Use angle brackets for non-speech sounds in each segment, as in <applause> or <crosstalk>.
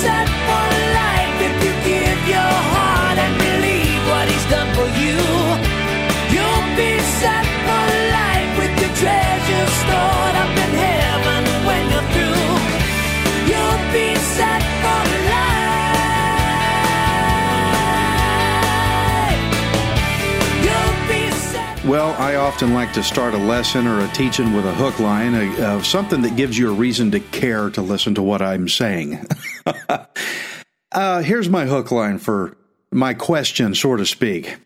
Set for life if you give your heart and believe what he's done for you. I often like to start a lesson or a teaching with a hook line, uh, uh, something that gives you a reason to care to listen to what I'm saying. <laughs> uh, here's my hook line for my question, so to speak.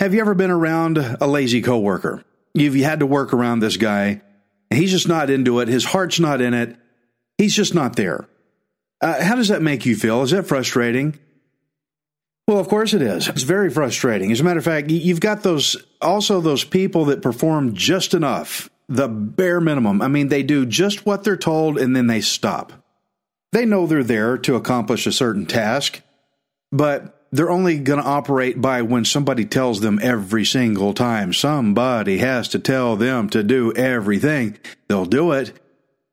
Have you ever been around a lazy coworker? You've had to work around this guy. He's just not into it. His heart's not in it. He's just not there. Uh, how does that make you feel? Is that frustrating? Well, of course it is. It's very frustrating. As a matter of fact, you've got those also those people that perform just enough, the bare minimum. I mean, they do just what they're told and then they stop. They know they're there to accomplish a certain task, but they're only going to operate by when somebody tells them every single time. Somebody has to tell them to do everything. They'll do it,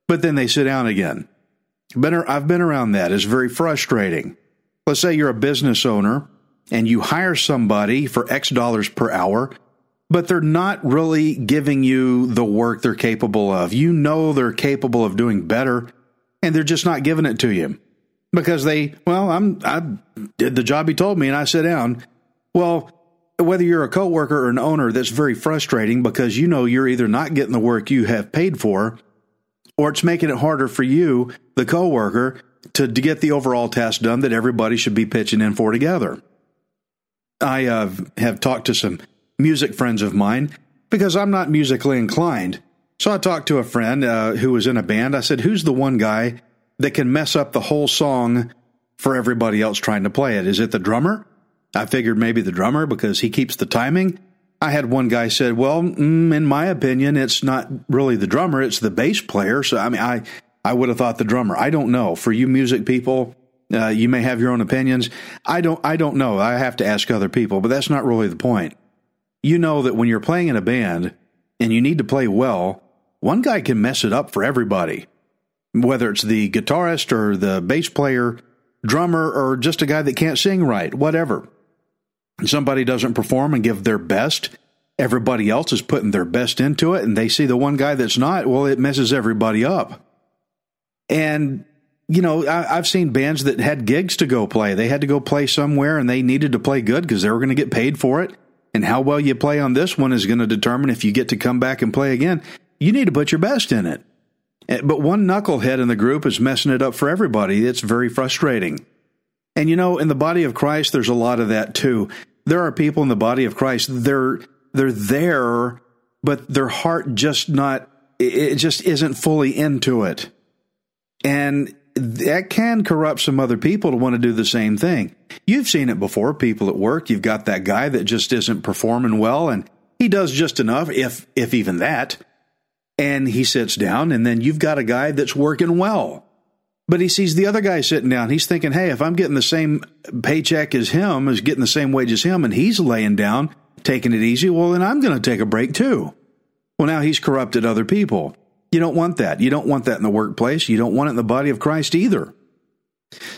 but then they sit down again. I've been around that. It's very frustrating. Let's say you're a business owner and you hire somebody for X dollars per hour, but they're not really giving you the work they're capable of. You know they're capable of doing better, and they're just not giving it to you because they, well, I'm, I did the job he told me and I sit down. Well, whether you're a coworker or an owner, that's very frustrating because you know you're either not getting the work you have paid for or it's making it harder for you, the coworker, to, to get the overall task done that everybody should be pitching in for together. I uh, have talked to some music friends of mine because I'm not musically inclined. So I talked to a friend uh, who was in a band. I said, Who's the one guy that can mess up the whole song for everybody else trying to play it? Is it the drummer? I figured maybe the drummer because he keeps the timing. I had one guy said, "Well, mm, in my opinion, it's not really the drummer; it's the bass player." So, I mean, I I would have thought the drummer. I don't know. For you music people, uh, you may have your own opinions. I don't. I don't know. I have to ask other people, but that's not really the point. You know that when you're playing in a band and you need to play well, one guy can mess it up for everybody, whether it's the guitarist or the bass player, drummer, or just a guy that can't sing right, whatever. Somebody doesn't perform and give their best. Everybody else is putting their best into it, and they see the one guy that's not. Well, it messes everybody up. And you know, I, have seen bands that had gigs to go play. They had to go play somewhere, and they needed to play good because they were going to get paid for it. And how well you play on this one is going to determine if you get to come back and play again. You need to put your best in it. Eh, but one knucklehead in the group is messing it up for everybody. It's very frustrating. And you know, in the body of Christ, there's a lot of that too. There are people in the body of Christ, they're, they're there, but their heart just not, it just isn't fully into it. And that can corrupt some other people to want to do the same thing. You've seen it before, people at work. You've got that guy that just isn't performing well and he does just enough, if, if even that. And he sits down and then you've got a guy that's working well. But he sees the other guy sitting down. He's thinking, hey, if I'm getting the same paycheck as him, is getting the same wage as him, and he's laying down, taking it easy, well, then I'm going to take a break too. Well, now he's corrupted other people. You don't want that. You don't want that in the workplace. You don't want it in the body of Christ either.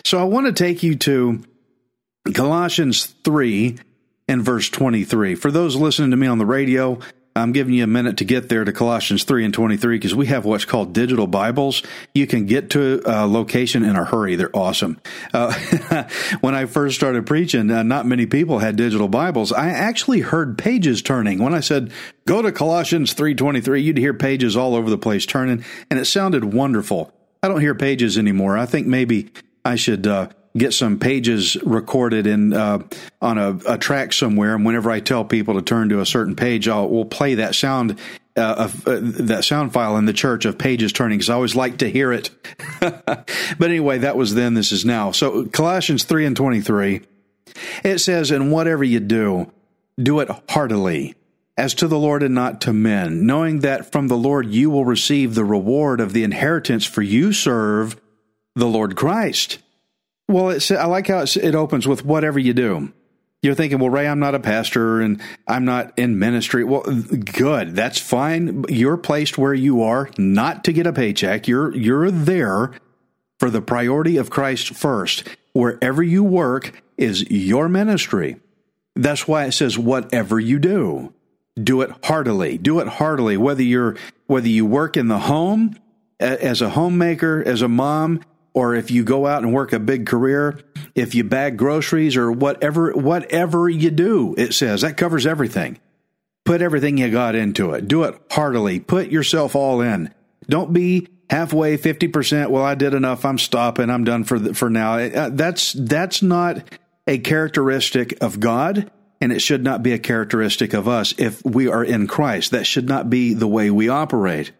So I want to take you to Colossians 3 and verse 23. For those listening to me on the radio, I'm giving you a minute to get there to Colossians 3 and 23 because we have what's called digital Bibles. You can get to a location in a hurry. They're awesome. Uh, <laughs> when I first started preaching, uh, not many people had digital Bibles. I actually heard pages turning. When I said, go to Colossians 3.23, you'd hear pages all over the place turning, and it sounded wonderful. I don't hear pages anymore. I think maybe I should uh, get some pages recorded in uh, on a, a, track somewhere, and whenever I tell people to turn to a certain page, I'll we'll play that sound uh, of uh, that sound file in the church of pages turning because I always like to hear it. <laughs> but anyway, that was then. This is now. So Colossians three and twenty three, it says, "And whatever you do, do it heartily." As to the Lord and not to men, knowing that from the Lord you will receive the reward of the inheritance, for you serve the Lord Christ. Well, it's, I like how it opens with whatever you do. You're thinking, well, Ray, I'm not a pastor and I'm not in ministry. Well, good. That's fine. You're placed where you are not to get a paycheck. You're, you're there for the priority of Christ first. Wherever you work is your ministry. That's why it says, whatever you do, do it heartily. Do it heartily. Whether you're, whether you work in the home, as a homemaker, as a mom, or if you go out and work a big career, if you bag groceries or whatever, whatever you do, it says that covers everything. Put everything you got into it. Do it heartily. Put yourself all in. Don't be halfway, 50%. Well, I did enough. I'm stopping. I'm done for, the, for now. Uh, that's, that's not a characteristic of God and it should not be a characteristic of us if we are in Christ. That should not be the way we operate.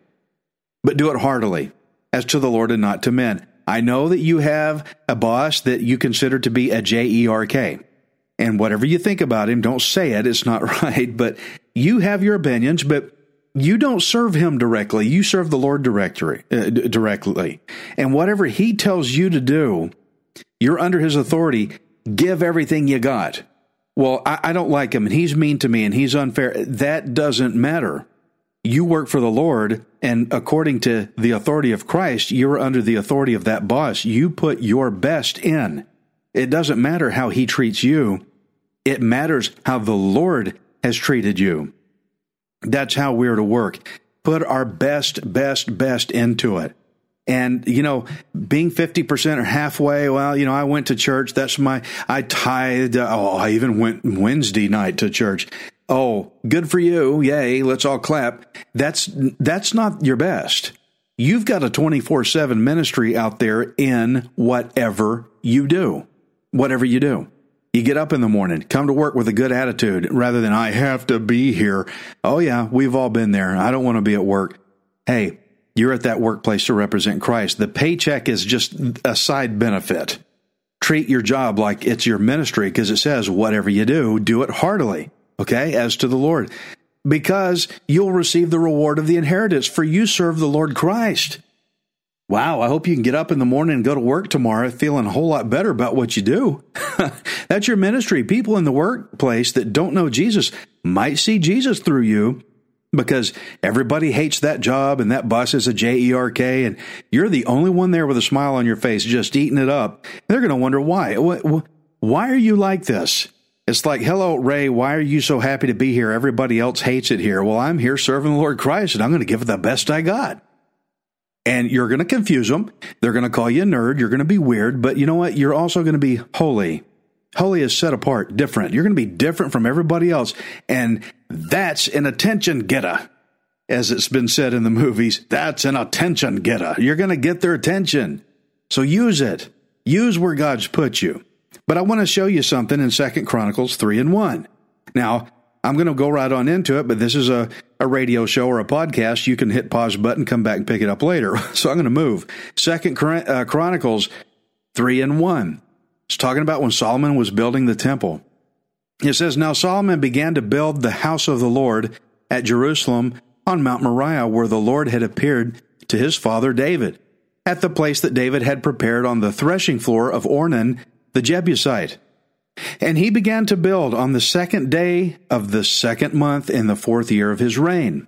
But do it heartily, as to the Lord and not to men. I know that you have a boss that you consider to be a J E R K. And whatever you think about him, don't say it. It's not <laughs> right. But you have your opinions, but you don't serve him directly. You serve the Lord directly, uh, directly. And whatever he tells you to do, you're under his authority. Give everything you got. Well, I, I don't like him and he's mean to me and he's unfair. That doesn't matter you work for the Lord, and according to the authority of Christ, you're under the authority of that boss. You put your best in. It doesn't matter how he treats you, it matters how the Lord has treated you. That's how we're to work. Put our best, best, best into it. And, you know, being 50% or halfway, well, you know, I went to church. That's my, I tithed. Oh, I even went Wednesday night to church. Oh, good for you. Yay. Let's all clap. That's, that's not your best. You've got a 24 7 ministry out there in whatever you do. Whatever you do. You get up in the morning, come to work with a good attitude rather than I have to be here. Oh yeah, we've all been there. I don't want to be at work. Hey, you're at that workplace to represent Christ. The paycheck is just a side benefit. Treat your job like it's your ministry because it says, whatever you do, do it heartily okay, as to the Lord, because you'll receive the reward of the inheritance, for you serve the Lord Christ. Wow, I hope you can get up in the morning and go to work tomorrow feeling a whole lot better about what you do. <laughs> That's your ministry. People in the workplace that don't know Jesus might see Jesus through you because everybody hates that job and that bus is a J E R K and you're the only one there with a smile on your face just eating it up. They're going to wonder why. Why are you like this? It's like, hello, Ray, why are you so happy to be here? Everybody else hates it here. Well, I'm here serving the Lord Christ and I'm going to give it the best I got. And you're going to confuse them. They're going to call you a nerd. You're going to be weird, but you know what? You're also going to be holy. Holy is set apart, different. You're going to be different from everybody else. And that's an attention getter. As it's been said in the movies, that's an attention getter. You're going to get their attention. So use it. Use where God's put you. But I want to show you something in Second Chronicles 3 and 1. Now, I'm going to go right on into it, but this is a, a radio show or a podcast. You can hit pause button, come back and pick it up later. <laughs> So I'm going to move. Second uh, Chronicles 3 and 1. It's talking about when Solomon was building the temple. It says, Now Solomon began to build the house of the Lord at Jerusalem on Mount Moriah, where the Lord had appeared to his father David, at the place that David had prepared on the threshing floor of Ornan the Jebusite. And he began to build on the second day of the second month in the fourth year of his reign.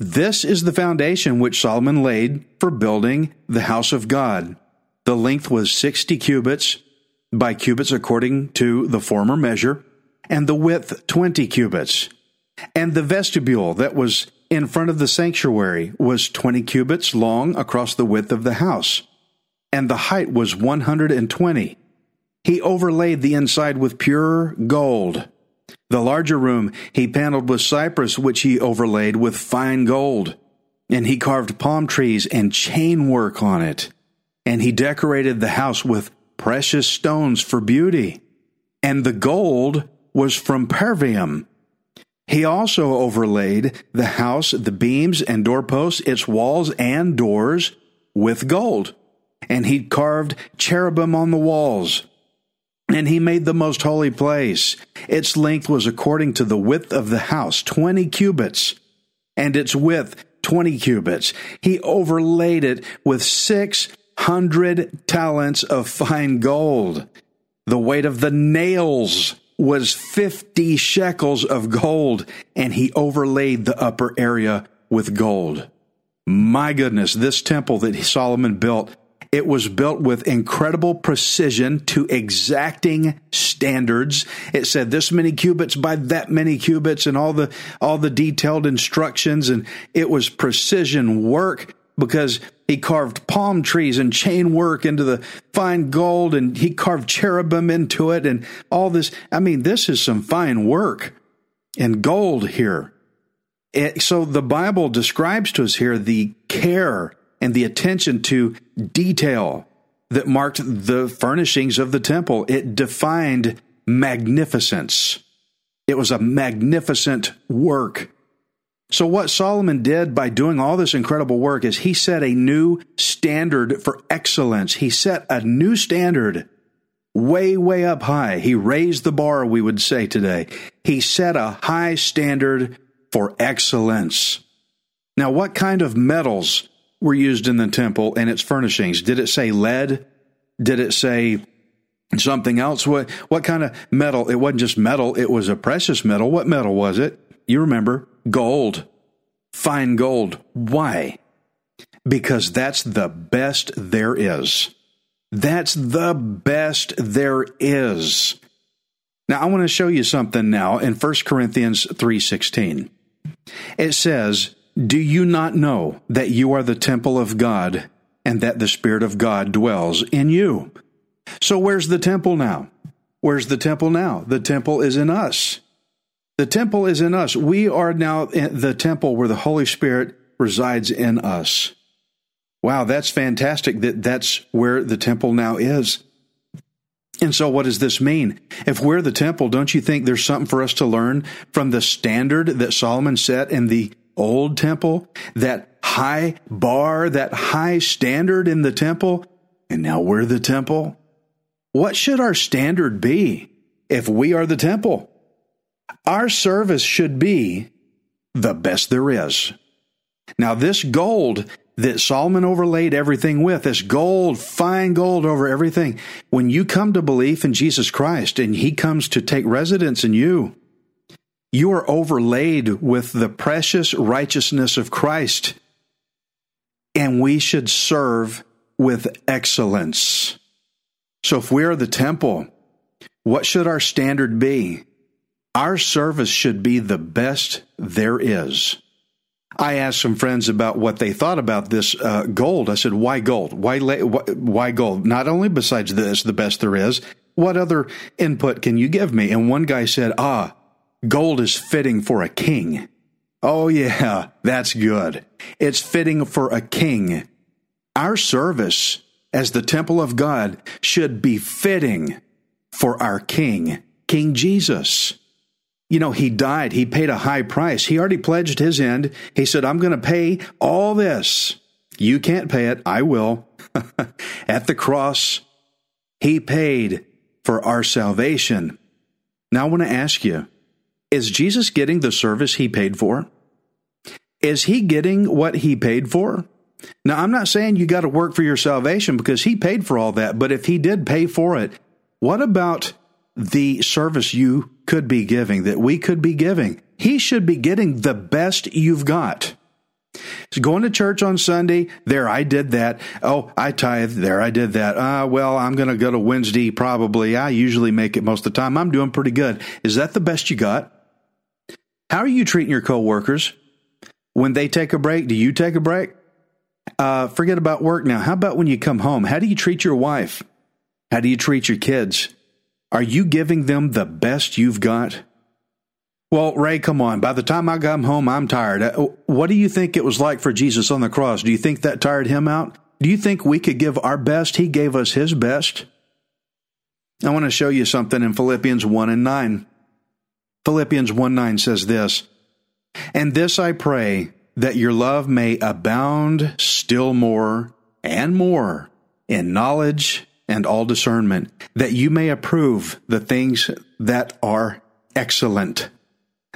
This is the foundation which Solomon laid for building the house of God. The length was 60 cubits by cubits according to the former measure, and the width 20 cubits. And the vestibule that was in front of the sanctuary was 20 cubits long across the width of the house, and the height was 120 he overlaid the inside with pure gold. The larger room he paneled with cypress, which he overlaid with fine gold. And he carved palm trees and chain work on it. And he decorated the house with precious stones for beauty. And the gold was from Parvaim. He also overlaid the house, the beams and doorposts, its walls and doors with gold. And he carved cherubim on the walls. And he made the most holy place. Its length was according to the width of the house, 20 cubits, and its width, 20 cubits. He overlaid it with 600 talents of fine gold. The weight of the nails was 50 shekels of gold, and he overlaid the upper area with gold. My goodness, this temple that Solomon built, it was built with incredible precision to exacting standards. It said this many cubits by that many cubits and all the all the detailed instructions and it was precision work because he carved palm trees and chain work into the fine gold and he carved cherubim into it and all this. I mean, this is some fine work and gold here. It, so the Bible describes to us here the care and the attention to detail that marked the furnishings of the temple. It defined magnificence. It was a magnificent work. So, what Solomon did by doing all this incredible work is he set a new standard for excellence. He set a new standard way, way up high. He raised the bar, we would say today. He set a high standard for excellence. Now, what kind of metals were used in the temple and its furnishings? Did it say lead? Did it say something else? What, what kind of metal? It wasn't just metal, it was a precious metal. What metal was it? You remember gold, fine gold. Why? Because that's the best there is. That's the best there is. Now I want to show you something now in 1 Corinthians 3:16. It says, "Do you not know that you are the temple of God and that the spirit of God dwells in you?" So where's the temple now? Where's the temple now? The temple is in us. The temple is in us. We are now the temple where the Holy Spirit resides in us. Wow, that's fantastic that that's where the temple now is. And so, what does this mean? If we're the temple, don't you think there's something for us to learn from the standard that Solomon set in the old temple? That high bar, that high standard in the temple? And now we're the temple? What should our standard be if we are the temple? Our service should be the best there is. Now, this gold that Solomon overlaid everything with, this gold, fine gold over everything, when you come to belief in Jesus Christ and He comes to take residence in you, you are overlaid with the precious righteousness of Christ. And we should serve with excellence. So if we are the temple, what should our standard be? Our service should be the best there is. I asked some friends about what they thought about this uh, gold. I said, "Why gold? Why why gold? Not only besides this, the best there is. What other input can you give me?" And one guy said, "Ah, gold is fitting for a king." Oh yeah, that's good. It's fitting for a king. Our service as the temple of God should be fitting for our king, King Jesus you know, he died. He paid a high price. He already pledged his end. He said, I'm going to pay all this. You can't pay it. I will. <laughs> At the cross, he paid for our salvation. Now I want to ask you, is Jesus getting the service he paid for? Is he getting what he paid for? Now, I'm not saying you got to work for your salvation because he paid for all that, but if he did pay for it, what about the service you could be giving, that we could be giving. He should be getting the best you've got. So going to church on Sunday, there I did that. Oh, I tithe, there I did that. Ah, uh, well, I'm going to go to Wednesday probably. I usually make it most of the time. I'm doing pretty good. Is that the best you got? How are you treating your coworkers? When they take a break, do you take a break? Uh, forget about work now. How about when you come home? How do you treat your wife? How do you treat your kids? Are you giving them the best you've got? Well, Ray, come on. By the time I come home, I'm tired. Uh, what do you think it was like for Jesus on the cross? Do you think that tired him out? Do you think we could give our best? He gave us his best. I want to show you something in Philippians 1 and 9. Philippians 1 9 says this, And this I pray, that your love may abound still more and more in knowledge and all discernment, that you may approve the things that are excellent,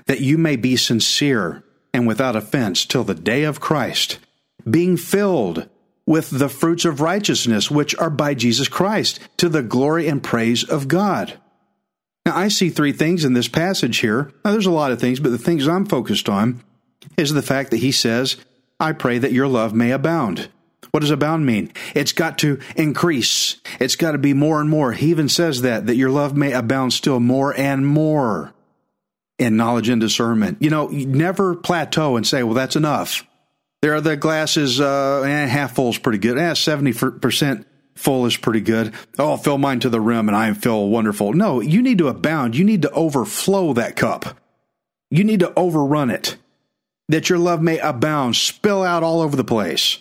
that you may be sincere and without offense till the day of Christ, being filled with the fruits of righteousness which are by Jesus Christ, to the glory and praise of God. Now, I see three things in this passage here. Now, there's a lot of things, but the things I'm focused on is the fact that he says, I pray that your love may abound. What does abound mean? It's got to increase. It's got to be more and more. He even says that, that your love may abound still more and more in knowledge and discernment. You know, you never plateau and say, well, that's enough. There are the glasses, uh, eh, half full is pretty good. Eh, 70% full is pretty good. Oh, I'll fill mine to the rim and I feel wonderful. No, you need to abound. You need to overflow that cup. You need to overrun it that your love may abound, spill out all over the place.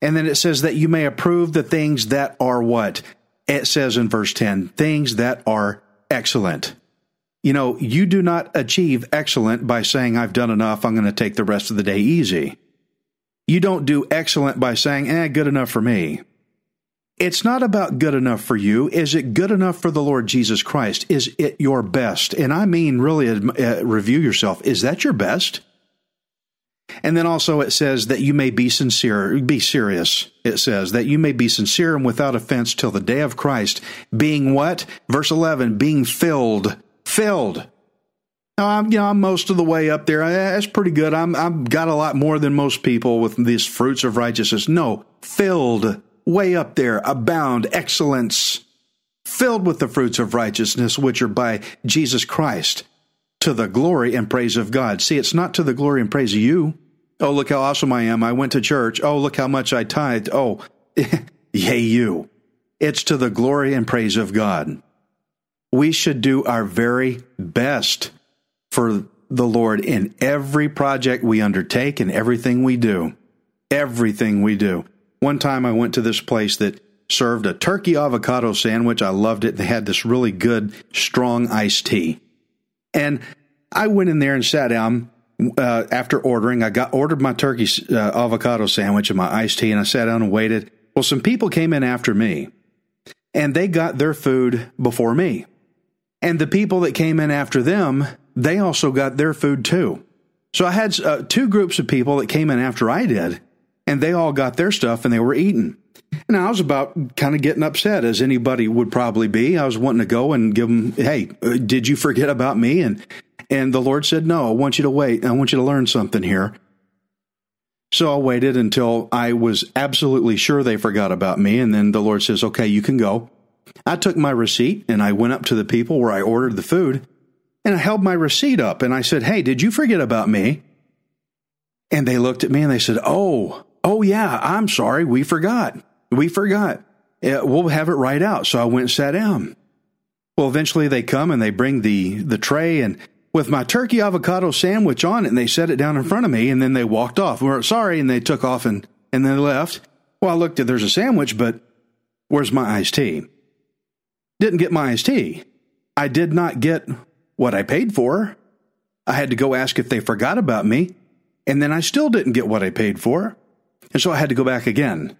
And then it says that you may approve the things that are what? It says in verse 10, things that are excellent. You know, you do not achieve excellent by saying, I've done enough, I'm going to take the rest of the day easy. You don't do excellent by saying, eh, good enough for me. It's not about good enough for you. Is it good enough for the Lord Jesus Christ? Is it your best? And I mean, really uh, review yourself. Is that your best? And then also it says that you may be sincere, be serious. It says that you may be sincere and without offense till the day of Christ, being what? Verse 11, being filled, filled. Now, I'm, you know, I'm most of the way up there. That's pretty good. I'm, I've got a lot more than most people with these fruits of righteousness. No, filled, way up there, abound, excellence, filled with the fruits of righteousness, which are by Jesus Christ to the glory and praise of God. See, it's not to the glory and praise of you. Oh, look how awesome I am. I went to church. Oh, look how much I tithed. Oh, <laughs> yay, you. It's to the glory and praise of God. We should do our very best for the Lord in every project we undertake and everything we do. Everything we do. One time I went to this place that served a turkey avocado sandwich. I loved it. They had this really good, strong iced tea. And I went in there and sat down uh, after ordering. I got ordered my turkey uh, avocado sandwich and my iced tea, and I sat down and waited. Well, some people came in after me, and they got their food before me. And the people that came in after them, they also got their food too. So I had uh, two groups of people that came in after I did, and they all got their stuff and they were eating. And I was about kind of getting upset, as anybody would probably be. I was wanting to go and give them, hey, uh, did you forget about me? And and the Lord said, no, I want you to wait. I want you to learn something here. So I waited until I was absolutely sure they forgot about me. And then the Lord says, okay, you can go. I took my receipt and I went up to the people where I ordered the food and I held my receipt up and I said, Hey, did you forget about me? And they looked at me and they said, Oh, oh yeah, I'm sorry. We forgot. We forgot. We'll have it right out. So I went and sat down. Well, eventually they come and they bring the, the tray and with my turkey avocado sandwich on it and they set it down in front of me and then they walked off. We're sorry and they took off and, and then left. Well, I looked at there's a sandwich, but where's my iced tea? Didn't get my iced tea. I did not get what I paid for. I had to go ask if they forgot about me, and then I still didn't get what I paid for. And so I had to go back again.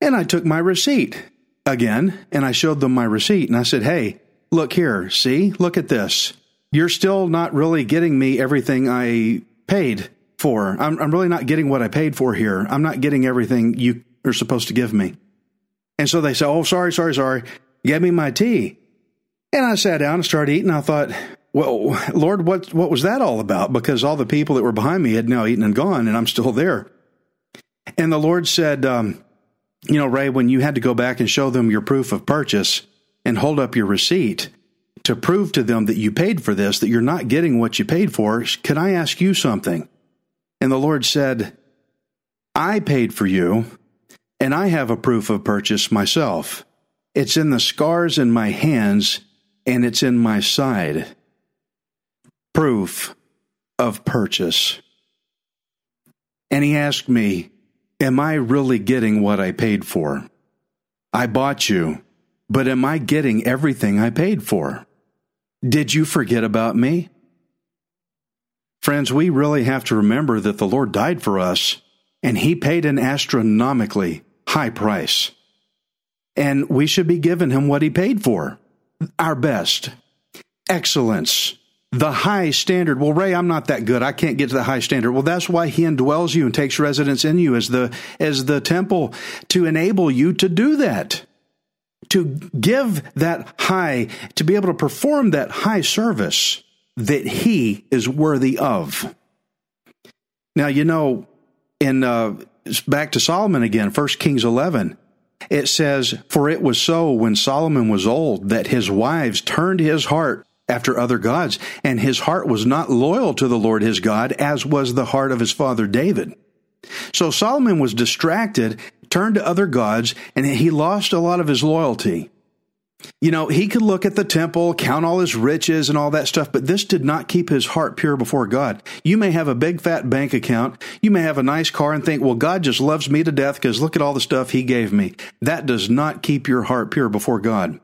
And I took my receipt again and I showed them my receipt and I said, Hey, look here. See, look at this you're still not really getting me everything I paid for. I'm, I'm really not getting what I paid for here. I'm not getting everything you are supposed to give me. And so they said, Oh, sorry, sorry, sorry. Get me my tea. And I sat down and started eating. I thought, well, Lord, what, what was that all about? Because all the people that were behind me had now eaten and gone, and I'm still there. And the Lord said, um, You know, Ray, when you had to go back and show them your proof of purchase and hold up your receipt, to prove to them that you paid for this, that you're not getting what you paid for, can I ask you something? And the Lord said, I paid for you, and I have a proof of purchase myself. It's in the scars in my hands, and it's in my side. Proof of purchase. And he asked me, Am I really getting what I paid for? I bought you, but am I getting everything I paid for? Did you forget about me? Friends, we really have to remember that the Lord died for us and he paid an astronomically high price. And we should be giving him what he paid for our best, excellence, the high standard. Well, Ray, I'm not that good. I can't get to the high standard. Well, that's why he indwells you and takes residence in you as the, as the temple to enable you to do that. To give that high, to be able to perform that high service that he is worthy of. Now, you know, in, uh, back to Solomon again, 1 Kings 11, it says, For it was so when Solomon was old that his wives turned his heart after other gods, and his heart was not loyal to the Lord his God, as was the heart of his father David. So Solomon was distracted, turned to other gods, and he lost a lot of his loyalty. You know, he could look at the temple, count all his riches and all that stuff, but this did not keep his heart pure before God. You may have a big fat bank account. You may have a nice car and think, well, God just loves me to death because look at all the stuff he gave me. That does not keep your heart pure before God.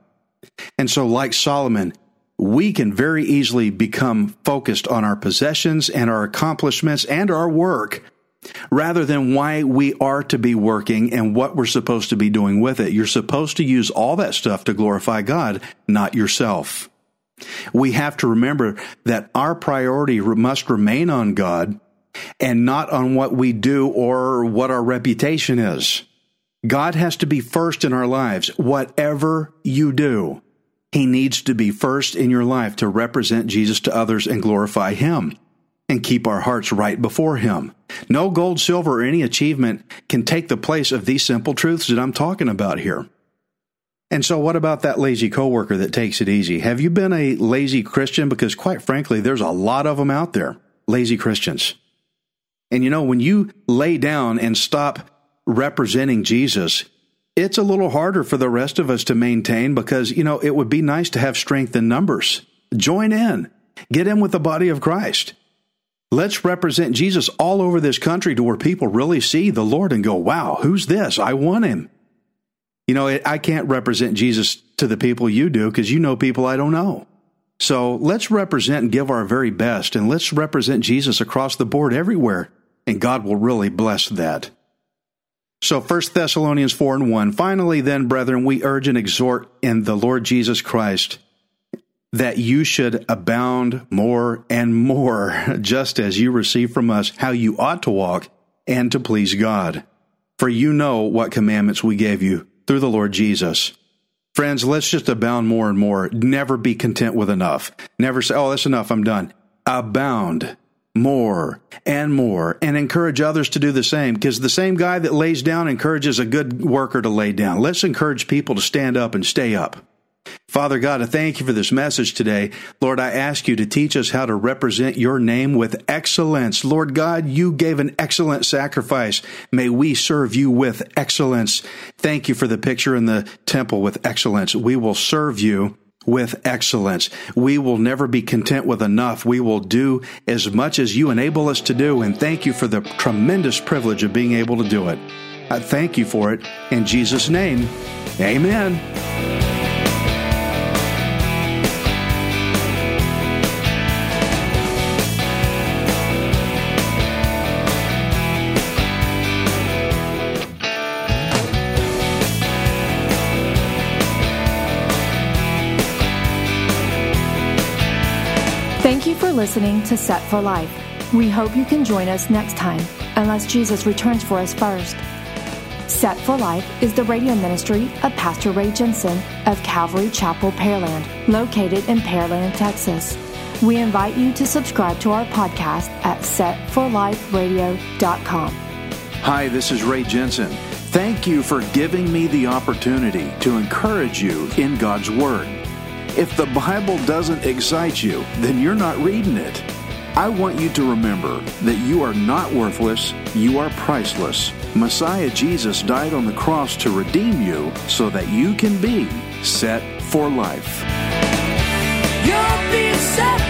And so, like Solomon, we can very easily become focused on our possessions and our accomplishments and our work rather than why we are to be working and what we're supposed to be doing with it. You're supposed to use all that stuff to glorify God, not yourself. We have to remember that our priority must remain on God and not on what we do or what our reputation is. God has to be first in our lives, whatever you do. He needs to be first in your life to represent Jesus to others and glorify Him and keep our hearts right before Him. No gold, silver, or any achievement can take the place of these simple truths that I'm talking about here. And so, what about that lazy coworker that takes it easy? Have you been a lazy Christian? Because, quite frankly, there's a lot of them out there, lazy Christians. And you know, when you lay down and stop representing Jesus, it's a little harder for the rest of us to maintain because, you know, it would be nice to have strength in numbers. Join in, get in with the body of Christ. Let's represent Jesus all over this country to where people really see the Lord and go, wow, who's this? I want him. You know, I can't represent Jesus to the people you do because you know people I don't know. So let's represent and give our very best and let's represent Jesus across the board everywhere. And God will really bless that. So 1 Thessalonians 4 and 1. Finally, then, brethren, we urge and exhort in the Lord Jesus Christ that you should abound more and more, <laughs> just as you receive from us how you ought to walk and to please God. For you know what commandments we gave you through the Lord Jesus. Friends, let's just abound more and more. Never be content with enough. Never say, oh, that's enough, I'm done. Abound more and more and encourage others to do the same because the same guy that lays down encourages a good worker to lay down. Let's encourage people to stand up and stay up. Father God, I thank you for this message today. Lord, I ask you to teach us how to represent your name with excellence. Lord God, you gave an excellent sacrifice. May we serve you with excellence. Thank you for the picture in the temple with excellence. We will serve you with excellence. We will never be content with enough. We will do as much as you enable us to do. And thank you for the tremendous privilege of being able to do it. I thank you for it. In Jesus' name, amen. Listening to Set for Life. We hope you can join us next time, unless Jesus returns for us first. Set for Life is the radio ministry of Pastor Ray Jensen of Calvary Chapel, Pearland, located in Pearland, Texas. We invite you to subscribe to our podcast at setforliferadio.com. Hi, this is Ray Jensen. Thank you for giving me the opportunity to encourage you in God's Word. If the Bible doesn't excite you, then you're not reading it. I want you to remember that you are not worthless, you are priceless. Messiah Jesus died on the cross to redeem you so that you can be set for life. You'll set